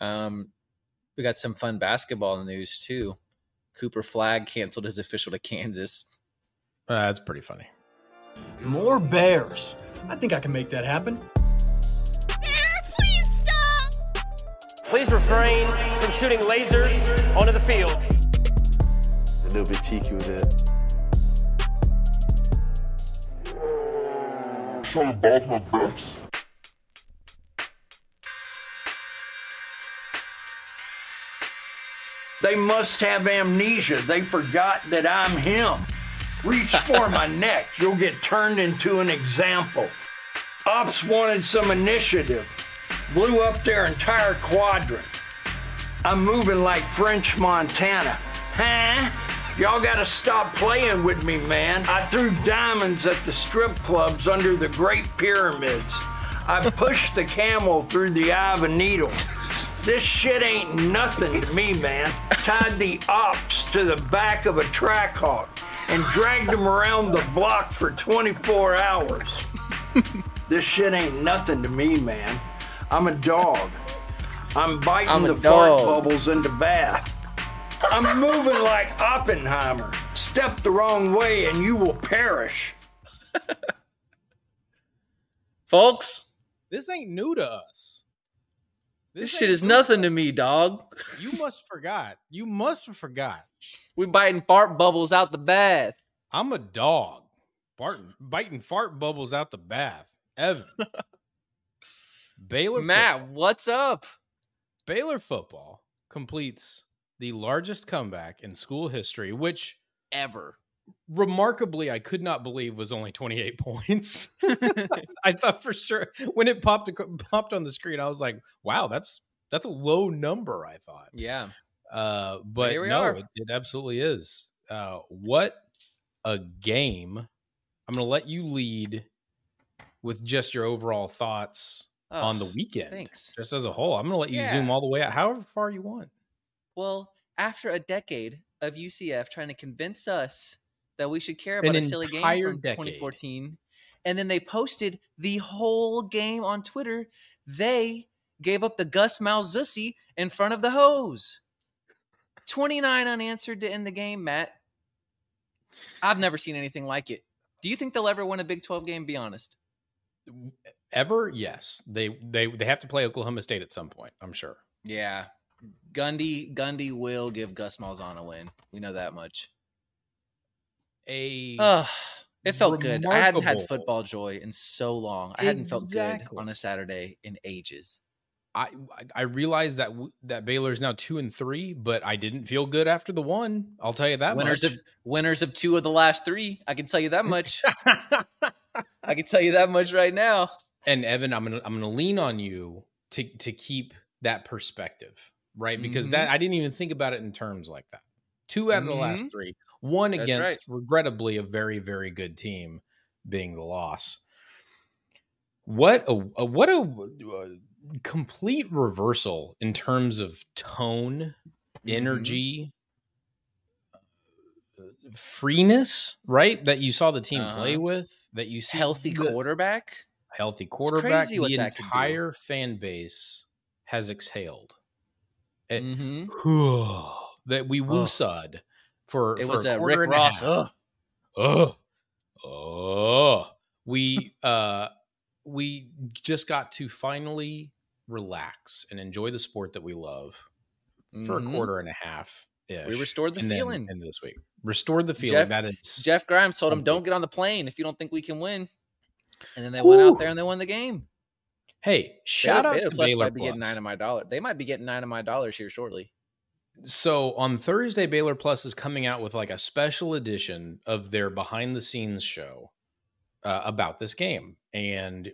Um, we got some fun basketball news too. Cooper Flagg canceled his official to Kansas. Uh, that's pretty funny. More bears. I think I can make that happen. Please stop. Please refrain from shooting lasers onto the field. A little bit cheeky with it. Show both my breasts. They must have amnesia. They forgot that I'm him. Reach for my neck. You'll get turned into an example. Ops wanted some initiative. Blew up their entire quadrant. I'm moving like French Montana. Huh? Y'all gotta stop playing with me, man. I threw diamonds at the strip clubs under the Great Pyramids. I pushed the camel through the eye of a needle. This shit ain't nothing to me, man. Tied the ops to the back of a track hawk and dragged them around the block for 24 hours. this shit ain't nothing to me, man. I'm a dog. I'm biting I'm a the fart dog. bubbles into bath. I'm moving like Oppenheimer. Step the wrong way and you will perish. Folks, This ain't new to us. This, ain't shit is nothing to me, dog. You must have forgot. You must have forgot. We biting fart bubbles out the bath. I'm a dog. Barton biting fart bubbles out the bath. Evan. Baylor Matt, football, what's up? Baylor football completes the largest comeback in school history, which Ever. Remarkably I could not believe was only 28 points. I thought for sure when it popped popped on the screen, I was like, "Wow, that's that's a low number." I thought, Yeah. uh, but here we no, it, it absolutely is. Uh, what a game! I'm going to let you lead with just your overall thoughts on the weekend, Thanks. just as a whole. I'm going to let you Yeah. zoom all the way out, however far you want. Well, after a decade of UCF trying to convince us that we should care An about a silly game from decade. 2014, and then they posted the whole game on Twitter, they gave up the Gus Malzussi in front of the hose. 29 unanswered to end the game, Matt. I've never seen anything like it. Do you think they'll ever win a Big 12 game? Be honest. Ever, yes, they they they have to play Oklahoma State at some point. I'm sure. Yeah. Gundy Gundy will give Gus Malzahn a win. We know that much. A Ugh, it felt good. I hadn't had football joy in so long. I hadn't felt good on a Saturday in ages. I I- I realize that that Baylor's now two and three, but I didn't feel good after the one. I'll tell you that winners much. of winners of two of the last three. I can tell you that much. I can tell you that much right now. and Evan, I'm gonna I'm gonna lean on you to to keep that perspective, right? Because that I didn't even think about it in terms like that. Two out of the last Mhm. three, one That's against regrettably a very very good team, being the loss. What a, a what a, uh complete reversal in terms of tone, Mm-hmm. energy, uh, freeness, right? That you saw the team play Uh-huh. with, that you see Healthy the- quarterback. healthy quarterback. the that could do. entire fan base has exhaled. It- Mhm. that we woosawed for It for was a Rick and Ross. Ugh. Oh, oh, we uh, we just got to finally relax and enjoy the sport that we love for Mhm. a quarter and a half. We restored the and then feeling. into this week. Restored the feeling. Jeff- that is Jeff Grimes told him, "Don't get on the plane if you don't think we can win." And then they went out there and they won the game. Hey, shout out Baylor to Baylor might be getting nine of my dollar. They might be getting nine of my dollars here shortly. So on Thursday, Baylor Plus is coming out with like a special edition of their behind the scenes show uh, about this game, and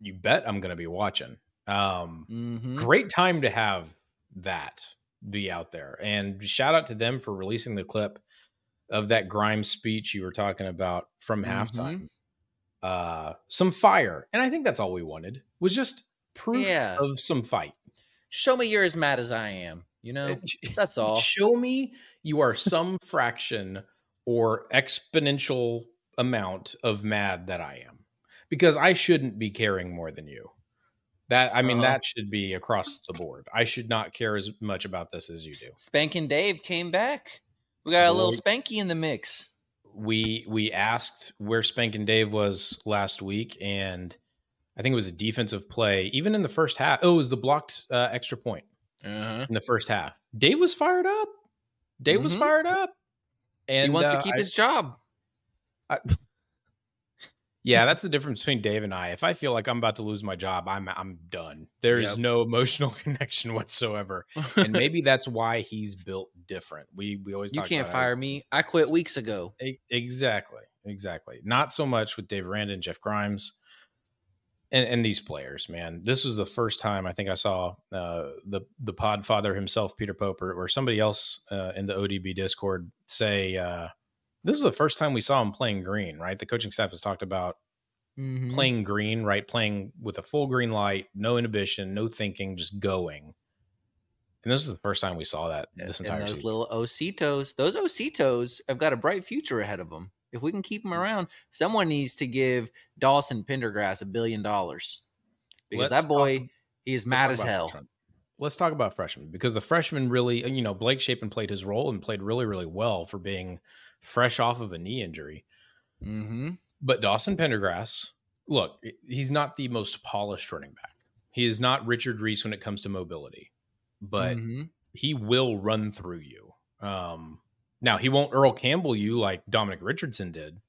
you bet I'm going to be watching. Um, Mm-hmm. Great time to have that be out there, and shout out to them for releasing the clip of that Grimes speech you were talking about from Mhm. halftime. Uh, some fire, and I think that's all we wanted was just proof Yeah. of some fight. Show me you're as mad as I am. You know, that's all. Show me you are some fraction or exponential amount of mad that I am. Because I shouldn't be caring more than you. That I mean, Uh-huh. that should be across the board. I should not care as much about this as you do. Spanking Dave came back. We got a little Spanky in the mix. We we asked where Spankin' Dave was last week, and I think it was a defensive play, even in the first half. Oh, it was the blocked uh, extra point Uh-huh. in the first half. Dave was fired up. Dave was Mhm. fired up, and he wants uh, to keep I- his job. Yeah, that's the difference between Dave and I. If I feel like I'm about to lose my job, I'm I'm done. There is Yep. no emotional connection whatsoever, and maybe that's why he's built different. We we always you can't fire me. I quit weeks ago. Exactly, exactly. Not so much with Dave Aranda and Jeff Grimes, and and these players. Man, this was the first time I think I saw uh, the the Pod Father himself, Peter Poper, or somebody else uh, in the ODB Discord say. Uh, this was the first time we saw him playing green, right? The coaching staff has talked about Mhm. playing green, right? Playing with a full green light, no inhibition, no thinking, just going. And this is the first time we saw that this entire and those season. little Ositos, those Ositos have got a bright future ahead of them. If we can keep Mm. them around, someone needs to give Dawson Pendergrass a billion dollars because Let's that boy, talk- he is mad as hell. freshmen. Let's talk about freshmen because the freshman really, you know, Blake Shapen played his role and played really, really well for being fresh off of a knee injury. Mm-hmm. But Dawson Pendergrass, look, he's not the most polished running back. He is not Richard Reese when it comes to mobility, but Mm-hmm. he will run through you. Um, now he won't Earl Campbell you like Dominic Richardson did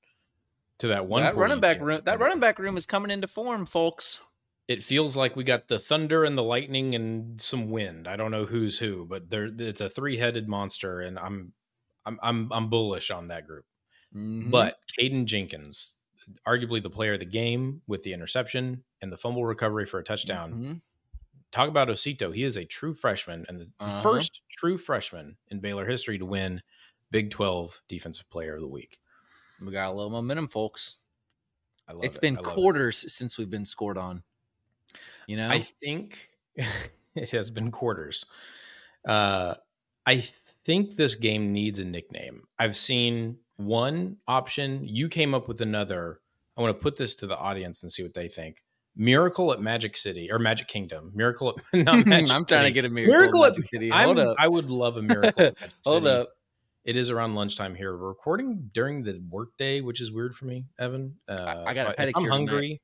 to that one that running back room, that running back room is coming into form, folks. It feels like we got the thunder and the lightning and some wind. I don't know who's who, but there it's a three headed monster, and I'm I'm I'm I'm bullish on that group. Mhm. But Caden Jenkins, arguably the player of the game with the interception and the fumble recovery for a touchdown. Mhm. Talk about Osito. He is a true freshman and the Uh-huh. first true freshman in Baylor history to win Big 12 Defensive Player of the Week. we got a little momentum, folks. I love It's it. been I love it. quarters since we've been scored on. You know, I think it has been quarters. Uh, I think this game needs a nickname. I've seen one option. You came up with another. I want to put this to the audience and see what they think. Miracle at Magic City or Magic Kingdom. Miracle at not Magic I'm trying to get a miracle, Miracle at Magic City. I'm- Hold up, I would love a miracle. at Magic hold up. It is around lunchtime here. We're recording during the workday, which is weird for me, Evan. Uh, I got a pedicure I'm tonight. hungry.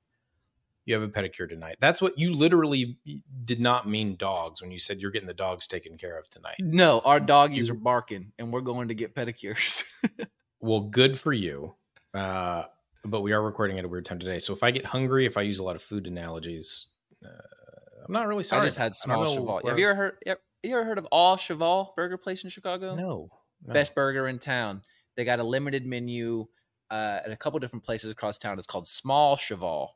You have a pedicure tonight. That's what you literally did not mean dogs when you said you're getting the dogs taken care of tonight. No, our doggies You- are barking, and we're going to get pedicures. Well, good for you. Uh, but we are recording at a weird time today. So if I get hungry, if I use a lot of food analogies, uh, I'm not really sorry. I just had. I small cheval. Have you ever heard? Have you ever heard of All Cheval Burger Place in Chicago? No. No. Best burger in town. They got a limited menu uh, at a couple different places across town. It's called Small Cheval.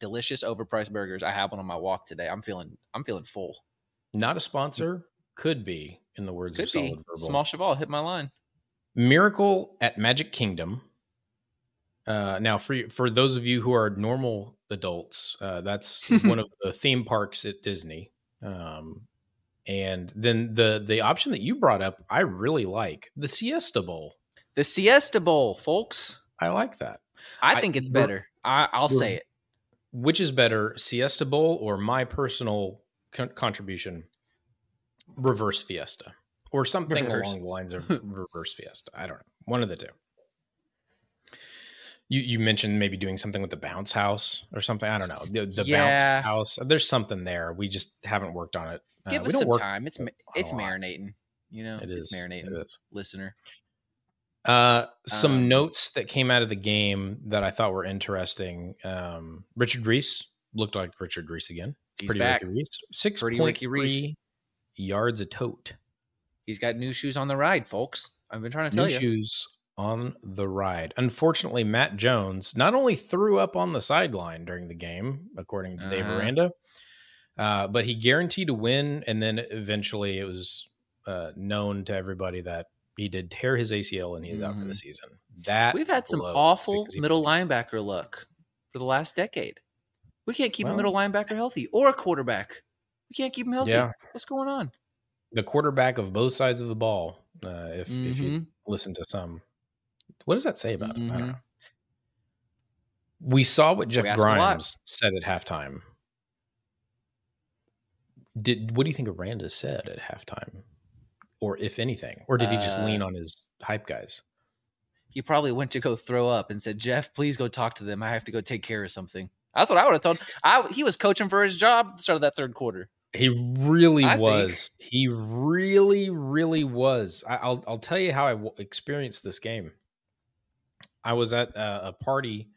Delicious, overpriced burgers. I have one on my walk today. I'm feeling. I'm feeling full. Not a sponsor. Could be, in the words Could of Solid Verbal. Small Cheval. Hit my line. Miracle at Magic Kingdom. Uh, now, for for those of you who are normal adults, uh, that's one of the theme parks at Disney. Um, and then the the option that you brought up, I really like the Siesta Bowl. The Siesta Bowl, folks. I like that. I I- think it's better. I, I'll say it. Which is better, Siesta Bowl or my personal con- contribution, Reverse Fiesta, or something Reverse. along the lines of Reverse Fiesta? I don't know. One of the two. You you mentioned maybe doing something with the bounce house or something. I don't know the, the Yeah. bounce house. There's something there. We just haven't worked on it. Uh, Give we us don't some work time. It's on ma- a it's marinating. You know, It is it's marinating. It is. Listener. Uh, some Um, notes that came out of the game that I thought were interesting. Um, Richard Reese looked like Richard Reese again. He's Pretty back. Ricky Reese. Six point Ricky Reese. yards a tote. He's got new shoes on the ride, folks. I've been trying to New tell you. shoes on the ride. Unfortunately, Matt Jones not only threw up on the sideline during the game, according to Dave Uh-huh. Aranda, uh, but he guaranteed a win. And then eventually it was uh, known to everybody that he did tear his ACL and he is out for the Mhm. season. That We've had some awful middle linebacker luck for the last decade. We can't keep Well- a middle linebacker healthy or a quarterback. We can't keep him healthy. Yeah. What's going on? the quarterback of both sides of the ball. Uh, if if you Mhm. listen to some, what does that say about him? Mhm. know. We saw what Jeff asked a lot. Grimes said at halftime. Did what do you think Aranda said at halftime, or if anything, or did he just Uh, lean on his hype guys? He probably went to go throw up and said, "Jeff, please go talk to them. I have to go take care of something." That's what I would have told. I he was coaching for his job at the start of that third quarter. He really I think- was. He really, really was. I, I'll I'll tell you how I w- experienced this game. I was at a, a party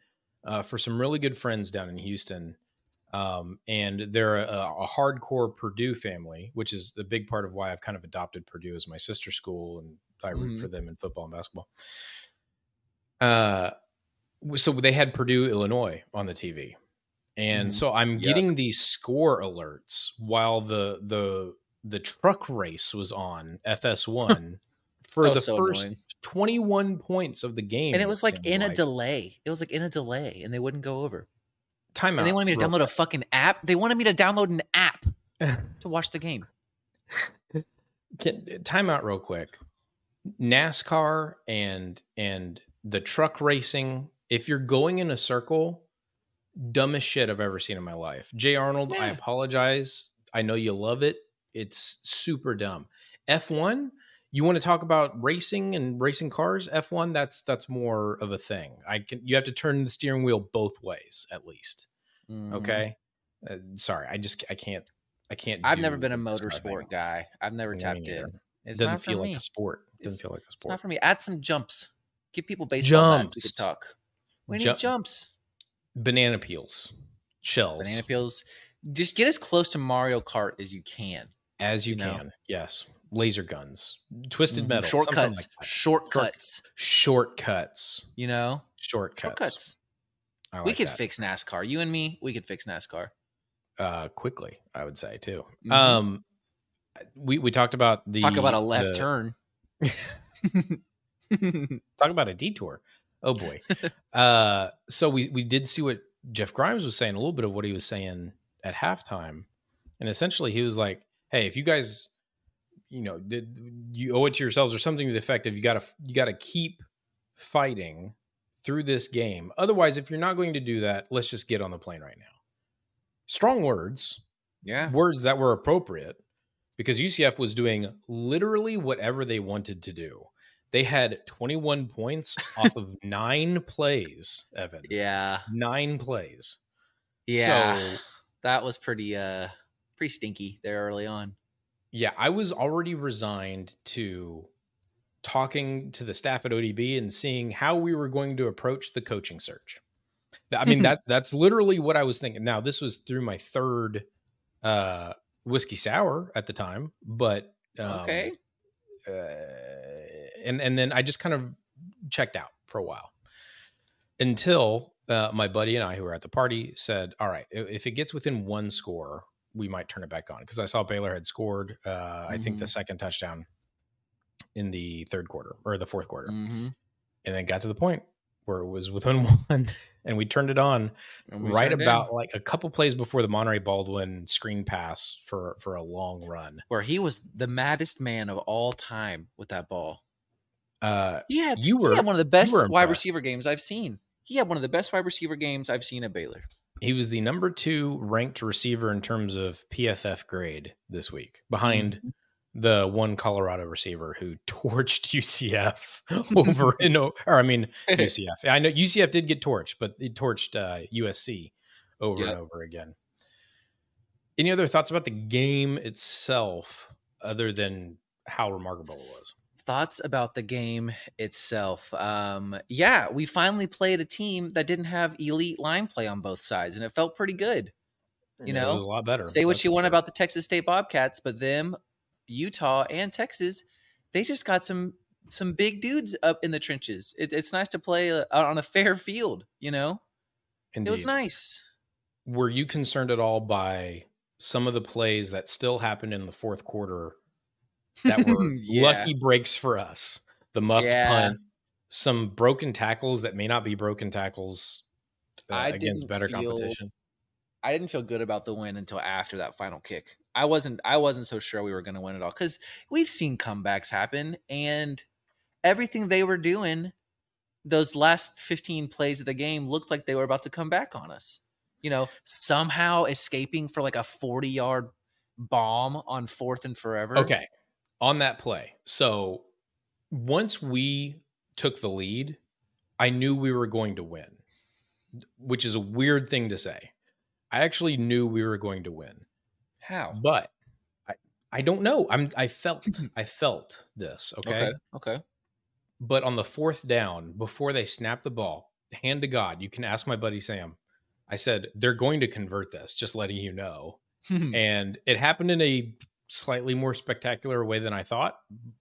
uh, for some really good friends down in Houston, um, and they're a, a hardcore Purdue family, which is a big part of why I've kind of adopted Purdue as my sister school, and I root Mhm. for them in football and basketball. Uh, so they had Purdue, Illinois on the TV. And Mhm. so I'm Yuck. getting these score alerts while the the the truck race was on FS1 for the so first annoying. 21 points of the game. And it was like in a delay. It was like in a delay, and they wouldn't go over. timeout. And they wanted me to download a fucking app. They wanted me to download an app to watch the game. Can, timeout real quick. NASCAR and and the truck racing. If you're going in a circle, dumbest shit I've ever seen in my life. Jay Arnold, I apologize. I know you love it. It's super dumb. F1, you want to talk about racing and racing cars? F1, that's that's more of a thing. I can you have to turn the steering wheel both ways at least. Mhm. Okay. Uh, sorry, I just I can't I can't. I've never been a motorsport guy. I've never Me tapped in. It doesn't feel me. like a sport. It doesn't It's- feel like a It's sport. not for me. Add some jumps. Give people baseball bats. We Jumps. could talk. We need Jump- jumps. Banana peels, shells, Banana peels. Just get as close to Mario Kart as you can. as you, you know. can. Yes, laser guns, twisted Mhm. metal, Shortcuts. like shortcuts. Shortcuts, You know? shortcuts. Shortcuts. I we could that. fix NASCAR. You and me, we could fix NASCAR. uh, quickly. I would say too. Mhm. Um, we we talked about the Talk about a left the- turn. talk about a detour. Oh boy. uh, so we we did see what Jeff Grimes was saying, a little bit of what he was saying at halftime, and essentially he was like, "Hey, if you guys, you know, did, you owe it to yourselves or something to the effect of you got to you got to keep fighting through this game. Otherwise, if you're not going to do that, let's just get on the plane right now." Strong words, yeah. words that were appropriate because UCF was doing literally whatever they wanted to do. They had 21 points off of nine plays, Evan. Yeah. Nine plays. Yeah. So, that was pretty uh pretty stinky there early on. Yeah, I was already resigned to talking to the staff at ODB and seeing how we were going to approach the coaching search. I mean that that's literally what I was thinking. Now, this was through my third uh whiskey sour at the time, but um, okay. uh, and and then I just kind of checked out for a while until uh, my buddy and I, who were at the party, said, "All right, if it gets within one score, we might turn it back on." Because I saw Baylor had scored, uh, I think the second touchdown in the third quarter or the fourth quarter, Mm-hmm. and then got to the point where it was within one, and we turned it on right about like a couple plays before the Monaray Baldwin screen pass for for a long run. where he was the maddest man of all time with that ball. Uh, had You were- one of the best wide receiver games I've seen. He had one of the best wide receiver games I've seen at Baylor. He was the number two ranked receiver in terms of PFF grade this week, behind Mm-hmm. the one Colorado receiver who torched UCF over and or I mean UCF. I know UCF did get torched, but it torched uh, USC over Yep. and over again. Any other thoughts about the game itself, other than how remarkable it was? Thoughts about the game itself? Um, yeah, we finally played a team that didn't have elite line play on both sides, and it felt pretty good. You Yeah, know, was a lot better. Say what that's you want sure. about the Texas State Bobcats, but them, Utah and Texas, they just got some some big dudes up in the trenches. It, it's nice to play uh, on a fair field. You know, it was nice. were you concerned at all by some of the plays that still happened in the fourth quarter that were Yeah. lucky breaks for us? The muffed Yeah. punt, some broken tackles that may not be broken tackles uh, against better feel- competition. I didn't feel good about the win until after that final kick. I wasn't I wasn't so sure we were going to win at all cuz we've seen comebacks happen and everything they were doing those last 15 plays of the game looked like they were about to come back on us. You know, somehow escaping for like a 40-yard bomb on fourth and forever. Okay. On that play. So once we took the lead, I knew we were going to win, which is a weird thing to say. I actually knew we were going to win, How? but I, I don't know. I'm I felt I felt this, okay? Okay. Okay. But on the fourth down, before they snap the ball, hand to God, you can ask my buddy Sam. I said, they're going to convert this, just letting you know. and it happened in a slightly more spectacular way than I thought,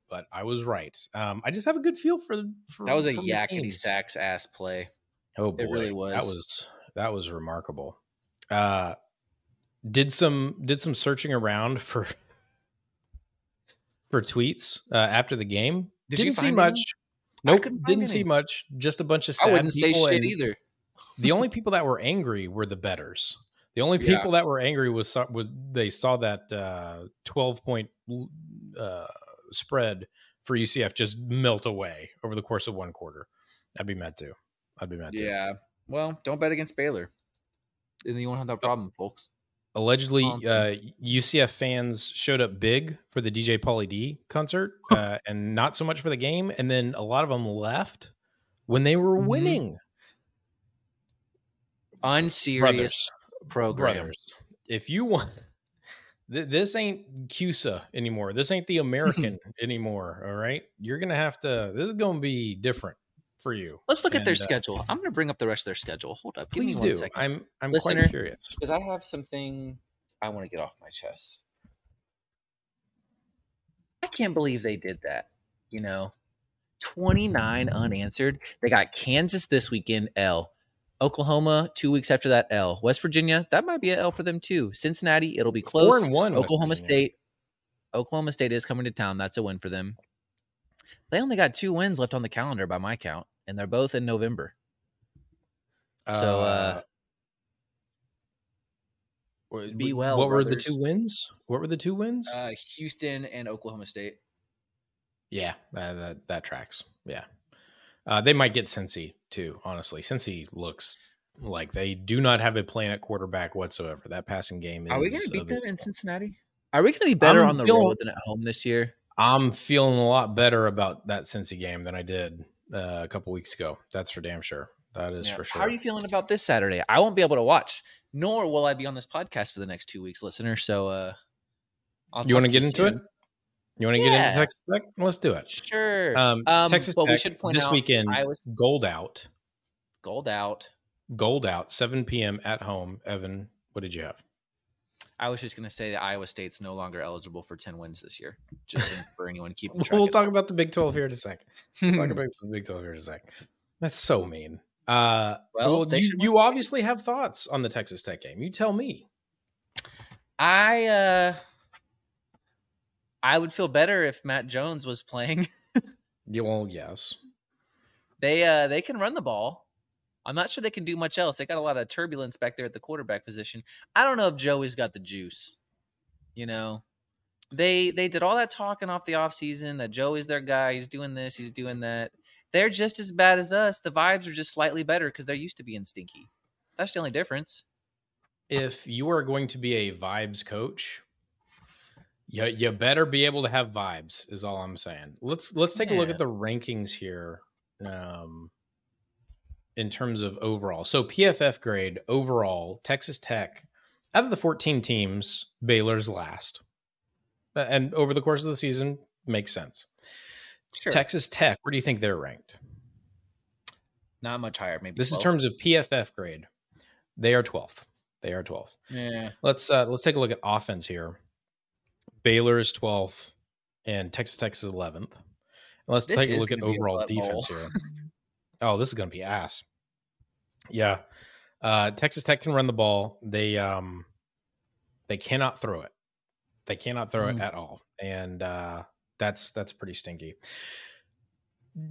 but I was right. Um, I just have a good feel for, for that was a yakety sacks ass play. Oh boy, It really That was. was that was remarkable. Uh, did some did some searching around for for tweets uh, after the game. Did didn't see much. any? Nope, didn't see much. Just a bunch of sad I wouldn't say shit either. the only people that were angry were the betters. The only Yeah. people that were angry was was they saw that uh, twelve point uh, spread for UCF just melt away over the course of one quarter. I'd be mad too. I'd be mad too. Yeah. Well, don't bet against Baylor. And then you won't have that problem, folks. Allegedly, uh, UCF fans showed up big for the DJ Pauly D concert, uh, and not so much for the game. And then a lot of them left when they were Mhm. winning. Unserious Brothers, program. brothers, if you want, th- this ain't CUSA anymore. This ain't the American anymore. All right, you're gonna have to. This is gonna be different for you. Let's look at their uh, schedule. I'm going to bring up the rest of their schedule. Hold up. Please do. second. I'm I'm Listener, quite curious. because I have something I want to get off my chest. I can't believe they did that. You know, 29 unanswered. They got Kansas this weekend, L. Oklahoma, two weeks after that, L. West Virginia, that might be a L for them too. Cincinnati, it'll be close. Four and one. Oklahoma State. Oklahoma State is coming to town. That's a win for them. They only got two wins left on the calendar by my count, and they're both in November. So, uh, what- be well, What were the two wins? What were the two wins? Uh, Houston and Oklahoma State. yeah, that, that that tracks. Yeah, uh, they might get Cincy too. Honestly, Cincy looks like they do not have a plan at quarterback whatsoever. That passing game. Is Are we going to beat them in Cincinnati? Are we going to be better I'm on the feeling- road than at home this year? I'm feeling a lot better about that Cincy game than I did uh, a couple weeks ago. That's for damn sure. That is Yeah. for sure. How are you feeling about this Saturday? I won't be able to watch, nor will I be on this podcast for the next two weeks, listener. So, uh, I'll you want to get into it? You want to Yeah. get into Texas Tech? Let's do it. Sure. Um, Um, Texas but Tech we should point this out weekend. Iowa's gold out. gold out. Gold out. 7 p.m. at home. Evan, what did you have? I was just going to say that Iowa State's no longer eligible for 10 wins this year. Just for anyone keeping track. We'll talk about the Big 12 here in a sec. We'll talk about the Big 12 here in a second. That's so mean. Uh, Well, well, you, you obviously have thoughts on the Texas Tech game. You tell me. I uh I would feel better if Matt Jones was playing. Yeah, well, yes. they uh they can run the ball. I'm not sure they can do much else. They got a lot of turbulence back there at the quarterback position. I don't know if Joey's got the juice. You know, they they did all that talking off the offseason that Joey's their guy. He's doing this, he's doing that. They're just as bad as us. The vibes are just slightly better because they're used to being stinky. That's the only difference. If you are going to be a vibes coach, you, you better be able to have vibes, is all I'm saying. Let's let's take a look at the rankings here. Um in terms of overall. So PFF grade overall, Texas Tech, out of the 14 teams, Baylor's last. And over the course of the season, makes sense. Sure. Texas Tech, where do you think they're ranked? Not much higher, maybe. This is 12th. terms of PFF grade. They are 12th. They are 12th. Yeah. Let's uh let's take a look at offense here. Baylor is 12th and Texas Tech is 11th. And let's This take a look at gonna be a overall defense here. oh, this is going to be ass. Yeah. Uh Texas Tech can run the ball. They um they cannot throw it. They cannot throw it Mm. at all. And uh that's that's pretty stinky.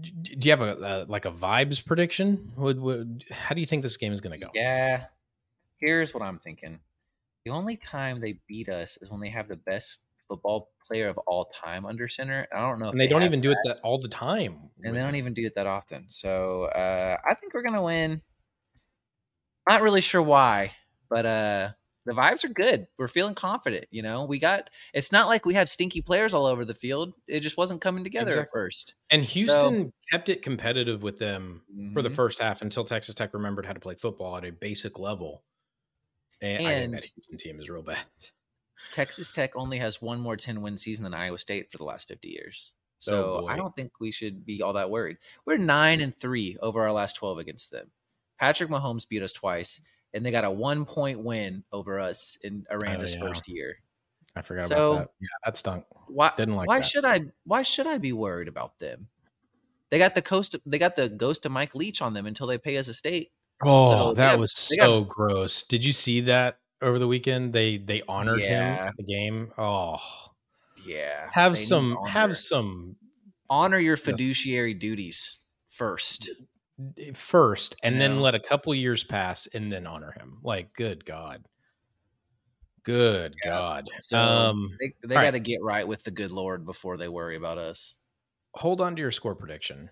D- Do you have a, a like a vibes prediction? Would, would how do you think this game is going to go? Yeah. Here's what I'm thinking. The only time they beat us is when they have the best football player of all time under center. I don't know if and they, don't have even do it that, that all the time. and they don't even do it that often. So uh, I think we're gonna win. Not really sure why, but uh, the vibes are good. We're feeling confident. You know, we got. It's not like we have stinky players all over the field. It just wasn't coming together at first. And Houston kept it competitive with them for the Mhm. first half until Texas Tech remembered how to play football at a basic level. And, I think And- that Houston team is real bad. Texas Tech only has one more 10 win season than Iowa State for the last 50 years. Oh, So boy. I don't think we should be all that worried. We're nine and three over our last 12 against them. Patrick Mahomes beat us twice, and they got a one point win over us in Aranda's oh, yeah. first year. I forgot So- about that. Yeah, that stunk. Why Didn't like why that. should I why should I be worried about them? They got the coast they got the ghost of Mike Leach on them until they pay us a state. Oh, So that got- was they got- so gross. Did you see that over the weekend? They they honored him Yeah. at the game. Oh, Yeah. have some have some honor your fiduciary duties first. first, and then let a couple years pass, and then honor him. Like, good God, good Yeah. God. So um, they, they got right. to get right with the good Lord before they worry about us. hold on to your score prediction.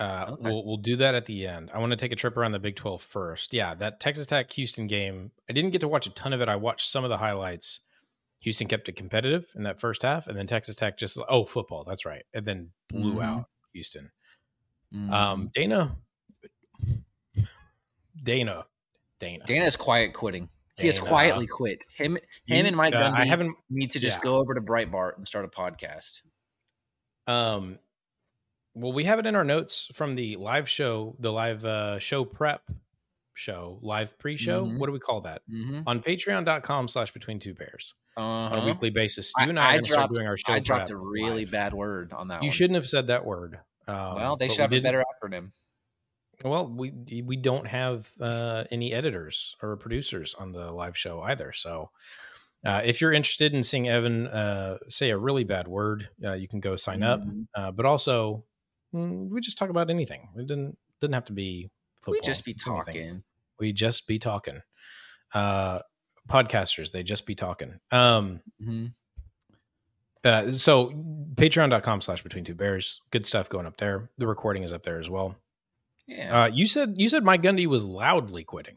Uh, Okay. We'll we'll do that at the end. I want to take a trip around the Big 12 first. Yeah, that Texas Tech Houston game. I didn't get to watch a ton of it. I watched some of the highlights. Houston kept it competitive in that first half, and then Texas Tech just oh football. That's right, and then blew Mhm. out Houston. Mm. Um, Dana, Dana, Dana, Dana's quiet quitting. He has quietly quit. Him, him, and Mike uh, Gundy I haven't. need to just yeah. go over to Breitbart and start a podcast. Um, well, we have it in our notes from the live show, the live uh, show prep show, live pre-show. Mhm. What do we call that? Mm-hmm. On patreon.com slash between two bears on a Uh-huh. weekly basis. You and I, I start dropped- doing our show I dropped a really live. bad word on that You one. shouldn't have said that word. Um, Well, they should have a better acronym. Well, we we don't have uh, any editors or producers on the live show either. So, uh, if you're interested in seeing Evan uh, say a really bad word, uh, you can go sign up. Mhm. Uh, but also, we just talk about anything. It didn't didn't have to be football. We just be talking. We just be talking. Uh, podcasters, they just be talking. Um, hmm uh, so patreon.com slash between two bears. Good stuff going up there. The recording is up there as well. Yeah, Uh, you said you said Mike Gundy was loudly quitting.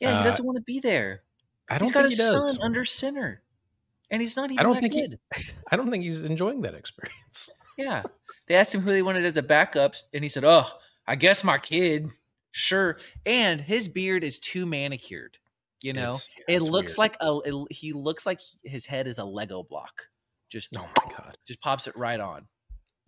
yeah. uh, He doesn't want to be there. I don't He's got think his he does. son under center, and he's not even I don't that think he- I don't think he's enjoying that experience. Yeah. They asked him who they wanted as a backups, and he said, Oh, I guess my kid. Sure. And his beard is too manicured. You know, It's- yeah, it looks weird. like a it- he looks like his head is a Lego block. Just Oh my god. just pops it right on.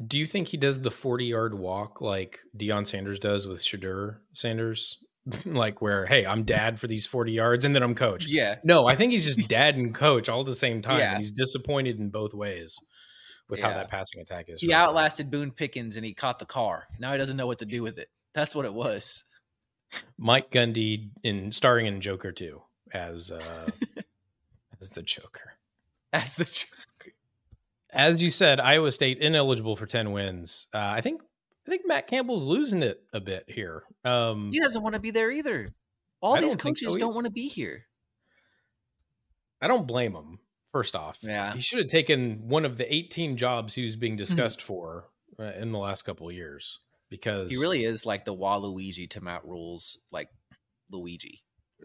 Do you think he does the 40 yard walk like Deion Sanders does with Shedeur Sanders? like where, hey, I'm dad for these 40 yards and then I'm coach. Yeah. No, I think he's just dad and coach all at the same time. Yeah. He's disappointed in both ways with how that passing attack is. He right now. outlasted Boone Pickens and he caught the car. Now he doesn't know what to do with it. That's what it was. Mike Gundy in starring in Joker 2 as uh as the Joker. As the Joker. As you said, Iowa State ineligible for 10 wins. Uh, I think I think Matt Campbell's losing it a bit here. Um he doesn't want to be there either. All I these don't coaches so don't want to be here. I don't blame him. First off, Yeah. he should have taken one of the 18 jobs he was being discussed for uh, in the last couple of years because He really is like the Waluigi to Matt Rhule's, like Luigi,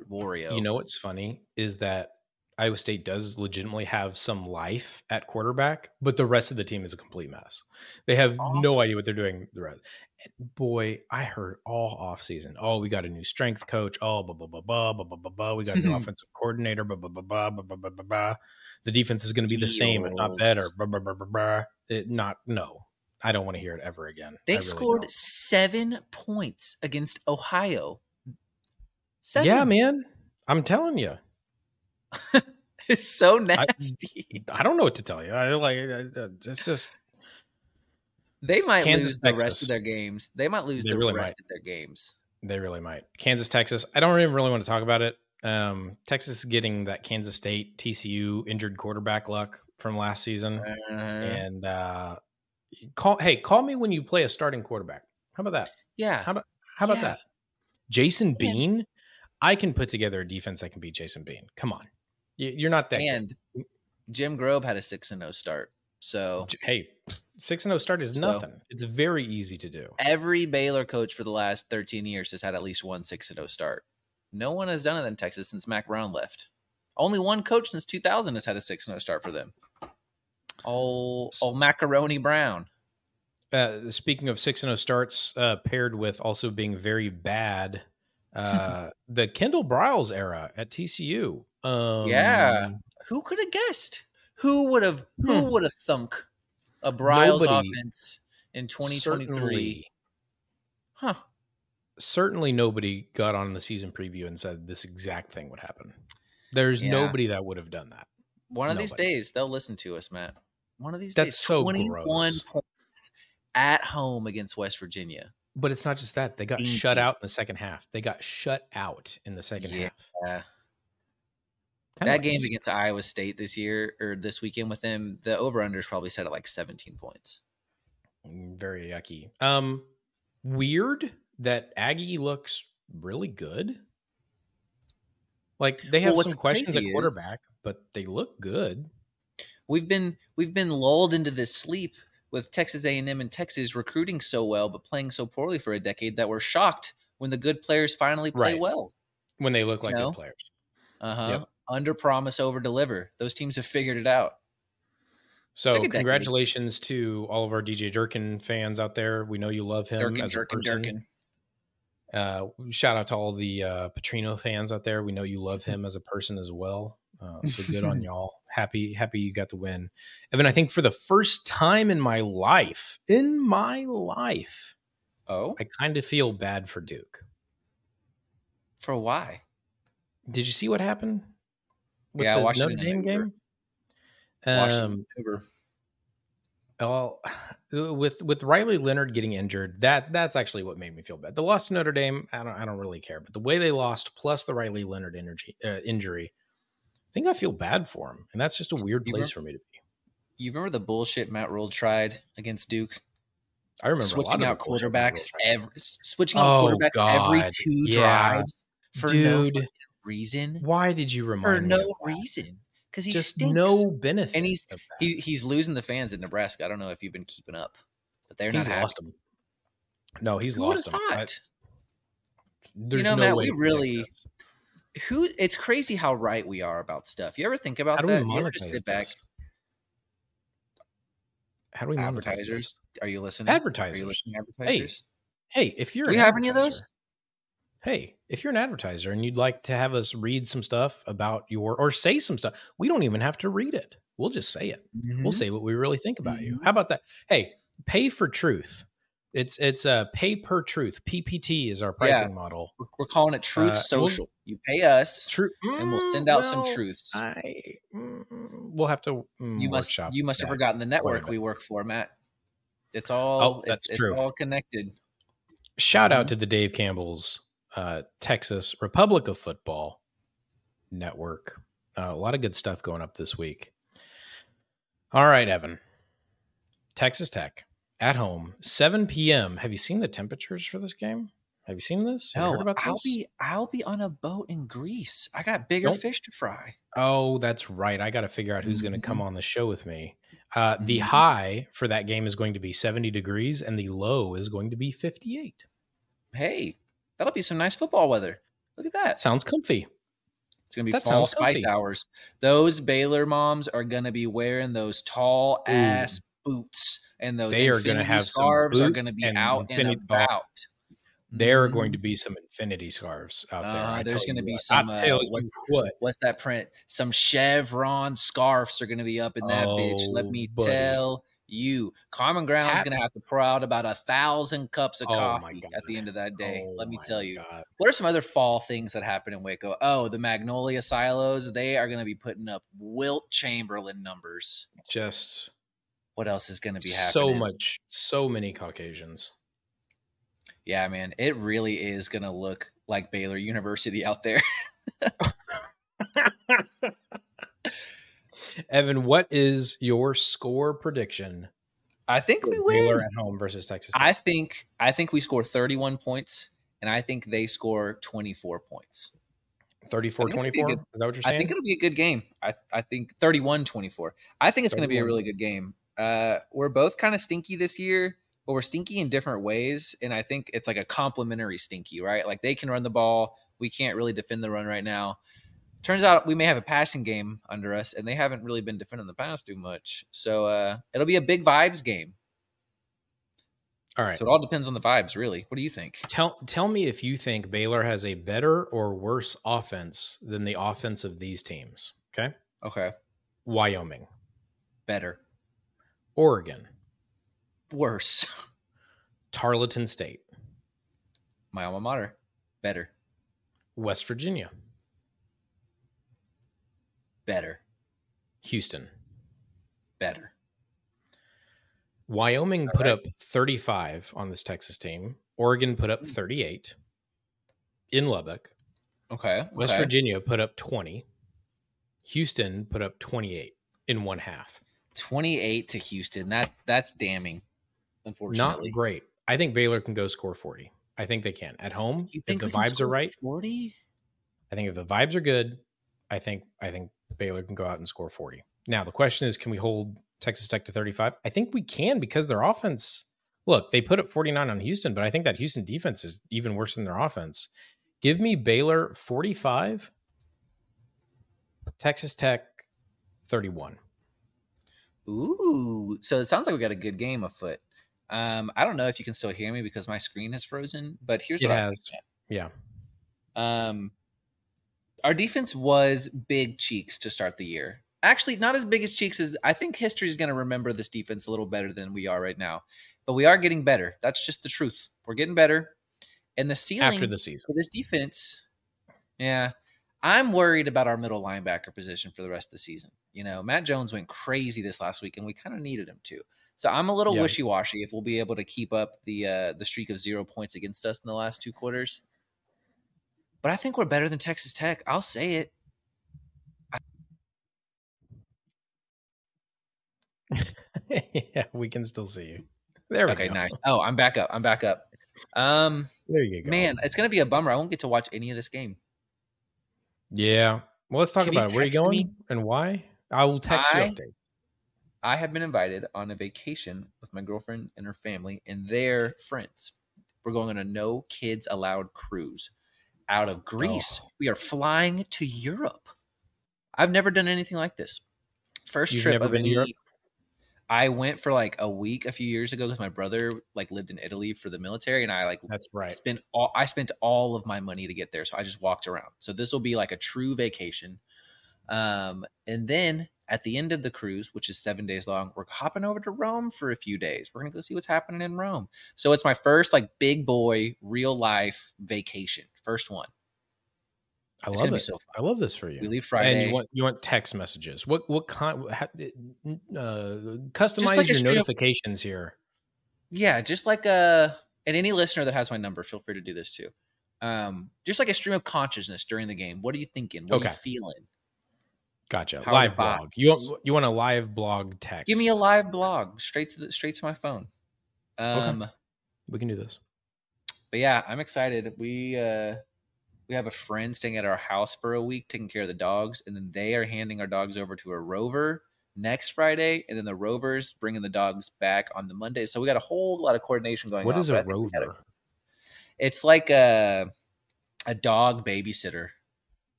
Wario. You know what's funny is that Iowa State does legitimately have some life at quarterback, but the rest of the team is a complete mess. They have no idea what they're doing. The rest, boy, I heard all off season. Oh, we got a new strength coach. Oh, blah blah blah blah blah blah blah blah. We got a new offensive coordinator. Blah blah blah blah blah blah blah blah. blah. The defense is going to be the same, if not better. Eels. Blah blah blah blah blah. It, not no. I don't want to hear it ever again. They really scored don't. seven points against Ohio. Seven. Yeah, man. I'm telling you. It's so nasty. I don't know what to tell you. I like I- I- it's just they might Kansas, lose the rest of their games. They might lose They the really rest might. of their games. They really might. Kansas, Texas. I don't even really want to talk about it. Um, Texas is getting that Kansas State TCU injured quarterback luck from last season. Uh, And uh, call hey, call me when you play a starting quarterback. How about that? yeah. How about how about Yeah. that? Jason Yeah. Bean. I can put together a defense that can beat Jason Bean. Come on, you're not that. good. and Jim Grobe had a six and zero start. So Hey, six and zero start is So- nothing. It's very easy to do. every Baylor coach for the last thirteen years has had at least one six and zero start. No one has done it in Texas since Mack Brown left. Only one coach since 2000 has had a 6 0 start for them. Oh, oh, Macaroni Brown. Uh, speaking of six and zero starts, uh, paired with also being very bad, uh, the Kendall Briles era at TCU. Um, Yeah. Who could have guessed? Who would have who Hmm. would have thunk a Briles Nobody. offense in 2023? certainly, Huh. certainly nobody got on the season preview and said this exact thing would happen. There's Yeah. nobody that would have done that. One of these days they'll listen to us, Matt. One of these That's days. so 21 gross. points at home against West Virginia. But it's not just that they got shut out in the second half. They got shut out in the second Yeah. half. Kinda that game against Iowa State this year or this weekend with them, the over under is probably set at like 17 points. Mm, very yucky. Um, weird that Aggie looks really good. Like they have Well, some questions at crazy is- quarterback, but they look good. We've been we've been lulled into this sleep with Texas A&M and Texas recruiting so well but playing so poorly for a decade that we're shocked when the good players finally play Right. well. When they look like No. good players. Uh-huh. Yep. Under promise over deliver. Those teams have figured it out. So Took a decade. congratulations to all of our DJ Durkin fans out there. We know you love him Durkin, as a person. Durkin. Uh, shout out to all the uh, Petrino fans out there. We know you love him as a person as well. Uh, so good on y'all. Happy, happy you got the win, Evan. I think for the first time in my life, in my life, Oh, I kind of feel bad for Duke. for why? Did you see what happened? with Yeah, the watched it Notre Dame game. Washington Um, Uber. well, with with Riley Leonard getting injured, that that's actually what made me feel bad. The loss to Notre Dame, I don't I don't really care, but the way they lost, plus the Riley Leonard energy, uh, injury, I think I feel bad for him, and that's just a weird You place remem- for me to be. You remember the bullshit Matt Rhule tried against Duke? I remember switching out quarterbacks every switching out Oh, quarterbacks every two Yeah. drives for no Dude, fucking reason. why did you remind For no reason. Because he Just stinks. no benefit. And he's- he, he's losing the fans in Nebraska. I don't know if you've been keeping up, but they're he's not happy. lost them. No, he's Who lost them. I-? There's know, no Matt, way we really- this. Who? It's crazy how right we are about stuff. You ever think about How do we that? You ever just monetize sit back? this? How do we monetize Advertisers, are you listening? Are Advertisers. you listening? Advertisers. Hey, if you're Do we have any of those? Hey, if you're an advertiser and you'd like to have us read some stuff about your or say some stuff, we don't even have to read it. We'll just say it. Mm-hmm. We'll say what we really think about you. How about that? Hey, pay for truth. It's it's a uh, pay per truth. PPT is our pricing model. We're, calling it Truth Uh, we'll- Social. you pay us, True, and we'll send out some truths. I mm, we'll have to. mm, you must you must have forgotten the network we work for, Matt. It's all Oh, it's- that's it's, true. all connected. Shout out Mhm. to the Dave Campbell's uh, Texas Republic of Football Network. Uh, a lot of good stuff going up this week. All right, Evan. Texas Tech at home, 7 p.m. Have you seen the temperatures for this game? Have you seen this? Have you heard No, about I'll be I'll be on a boat in Greece. I got bigger Don't- fish to fry. Oh, that's right. I got to figure out who's going to come on the show with me. Uh, The Mhm. high for that game is going to be 70 degrees, and the low is going to be 58. Hey, that'll be some nice football weather. Look at that. Sounds comfy. It's gonna be that fall spice comfy. hours. Those Baylor moms are gonna be wearing those tall Ooh. ass boots, and those They are gonna infinity have some scarves are gonna be and out and oh, about. There are Mhm. going to be some infinity scarves out there. Uh, there's gonna be what. some, I uh, tell you what's- what. What's that print? Some chevron scarves are gonna be up in that bitch. Let Oh, me buddy. tell you, Common Ground is gonna have to pour out about a thousand cups of Oh coffee at the end of that day. Oh Let me tell you. God. What are some other fall things that happen in Waco? Oh, the Magnolia silos. They are going to be putting up Wilt Chamberlain numbers. Just What else is going to be happening? so much, so many Caucasians. Yeah, man. It really is going to look like Baylor University out there. Evan, what is your score prediction? I think we for win. Baylor at home versus Texas. Tech? I think I think we score 31 points and I think they score 24 points. 34 I think it'd be 24? good. Is that what you're saying I think it'll be a good game. I I think 31-24. I think it's going to be a really good game. Uh we're both kind of stinky this year, but we're stinky in different ways and I think it's like a complementary stinky, right? Like they can run the ball, We can't really defend the run right now. Turns out we may have a passing game under us, and they haven't really been defending the pass too much. So uh, it'll be a big vibes game. All right. So it all depends on the vibes, really. What do you think? Tell tell me if you think Baylor has a better or worse offense than the offense of these teams. Okay. Okay, Wyoming, better, Oregon, worse. Tarleton State, My alma mater, better, West Virginia, better, Houston. better. Wyoming All put right. up 35 on this Texas team. Oregon put up hmm. 38 in Lubbock. Okay, West okay. Virginia put up 20. Houston put up 28 in one half. Twenty-eight to Houston. That's that's damning. Unfortunately, Not great. I think Baylor can go score 40. I think they can. At home, You if think the vibes are right, Forty. I think if the vibes are good, I think I think Baylor can go out and score 40. Now the question is, can we hold Texas Tech to 35? I think we can because their offense. Look, they put up 49 on Houston, but I think that Houston defense is even worse than their offense. Give me Baylor 45, Texas Tech 31. Ooh, so it sounds like we got a good game afoot. Um, I don't know if you can still hear me because my screen has frozen, but here's It what has. Yeah. Um our defense was big cheeks to start the year. Actually, not as big as cheeks as I think history is going to remember this defense a little better than we are right now. But we are getting better. That's just the truth. We're getting better. And the ceiling After the season. for this defense, yeah, I'm worried about our middle linebacker position for the rest of the season. You know, Matt Jones went crazy this last week, and we kind of needed him to. So I'm a little Yeah. wishy washy if we'll be able to keep up the uh, the streak of zero points against us in the last two quarters. But I think we're better than Texas Tech. I'll say it. yeah, we can still see you. There we Okay, go. nice. Oh, I'm back up. I'm back up. Um, There you go. man, it's gonna be a bummer. I won't get to watch any of this game. Yeah. Well, let's talk Can about it. Where are you going me? and why? I will text I- you update. I have been invited on a vacation with my girlfriend and her family and their friends. We're going on a no kids allowed cruise out of Greece. Oh. We are flying to Europe. I've never done anything like this. 1st You've trip never of been to Europe? I went for like a week a few years ago because my brother like lived in Italy for the military, and I like That's right. spent all I spent all of my money to get there. So I just walked around. So this will be like a true vacation. Um, and then at the end of the cruise, which is seven days long, we're hopping over to Rome for a few days. We're gonna go see what's happening in Rome. So it's my first like big boy real life vacation. First one. I It's love it. so. I love this for you. We leave And Friday. you want you want text messages. What what kind? ha- Uh, customize like your of- notifications here. Yeah, just like a and any listener that has my number, feel free to do this too. Um, just like a stream of consciousness during the game. What are you thinking? What are you feeling? Gotcha. Live blog. You want you want a live blog text? Give me a live blog straight to the straight to my phone. Um We can do this. but yeah, I'm excited. We uh we have a friend staying at our house for a week taking care of the dogs, and then they are handing our dogs over to a rover next Friday, and then the rovers bringing the dogs back on the Monday. So we got a whole lot of coordination going What on. is but a I think we got it. rover? It's like a a dog babysitter,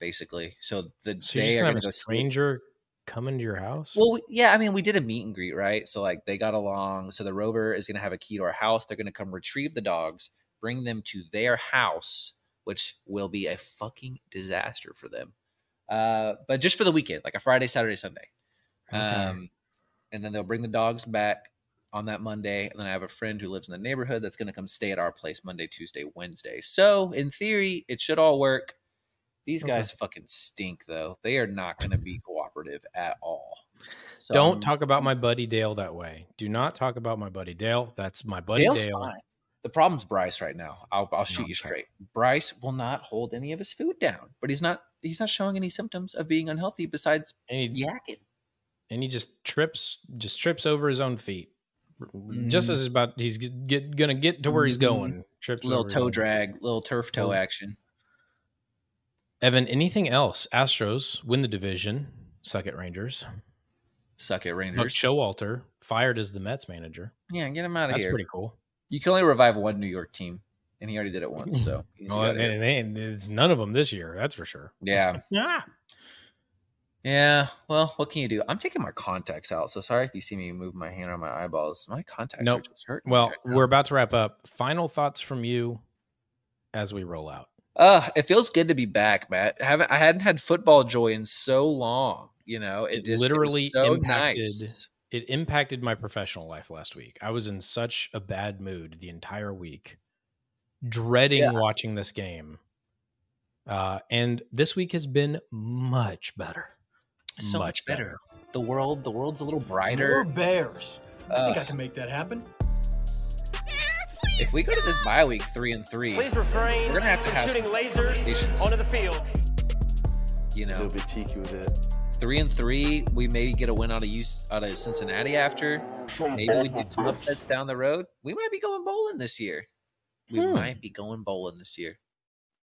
basically. So the So they are gonna have a to go sleep. stranger come into your house? Well, we- yeah, I mean, we did a meet and greet, right? So like they got along. So the rover is going to have a key to our house. They're going to come retrieve the dogs, bring them to their house, which will be a fucking disaster for them. Uh, but just for the weekend, like a Friday, Saturday, Sunday. Okay. Um, and then they'll bring the dogs back on that Monday. And then I have a friend who lives in the neighborhood that's going to come stay at our place Monday, Tuesday, Wednesday. So in theory, it should all work. These Okay. guys fucking stink, though. They are not going to be cooperative at all. So Don't I'm- talk about my buddy Dale that way. Do not talk about my buddy Dale. That's my buddy Dale's Dale. fine. The problem's Bryce right now. I'll, I'll shoot you straight. Bryce will not hold any of his food down, but he's not. He's not showing any symptoms of being unhealthy besides And he, yakking. and he just trips, just trips over his own feet. Just Mhm. as about he's get, get gonna get to where he's Mhm. going. Trips Little toe drag, little turf toe action. Evan, anything else? Astros win the division. Suck it, Rangers. Suck it, Buck Rangers. Showalter fired as the Mets manager. Yeah, get him out of That's here. That's pretty cool. You can only revive one New York team. and he already did it once. So Well, and, and, it's none of them this year. That's for sure. yeah, Yeah. yeah. Well, what can you do? I'm taking my contacts out, so sorry if you see me move my hand on my eyeballs. My contacts are Nope. just hurting. Well, right we're about to wrap up. Final thoughts from you as we roll out. Uh, it feels good to be back, Matt. I haven't I hadn't had football joy in so long. You know, it, It just literally it so impacted- nice. It impacted my professional life last week. I was in such a bad mood the entire week, dreading Yeah. watching this game. Uh, and this week has been much better. So much better. The world, the world's a little brighter. More Bears. I think I can make that happen. If we go to this bye week three and three, Please refrain We're gonna have to from have shooting lasers conversations. onto the field. you know, A know, little bit cheeky with it. three and three, we maybe get a win out of use out of Cincinnati after. Maybe we do some upsets down the road. We might be going bowling this year. We Hmm. might be going bowling this year.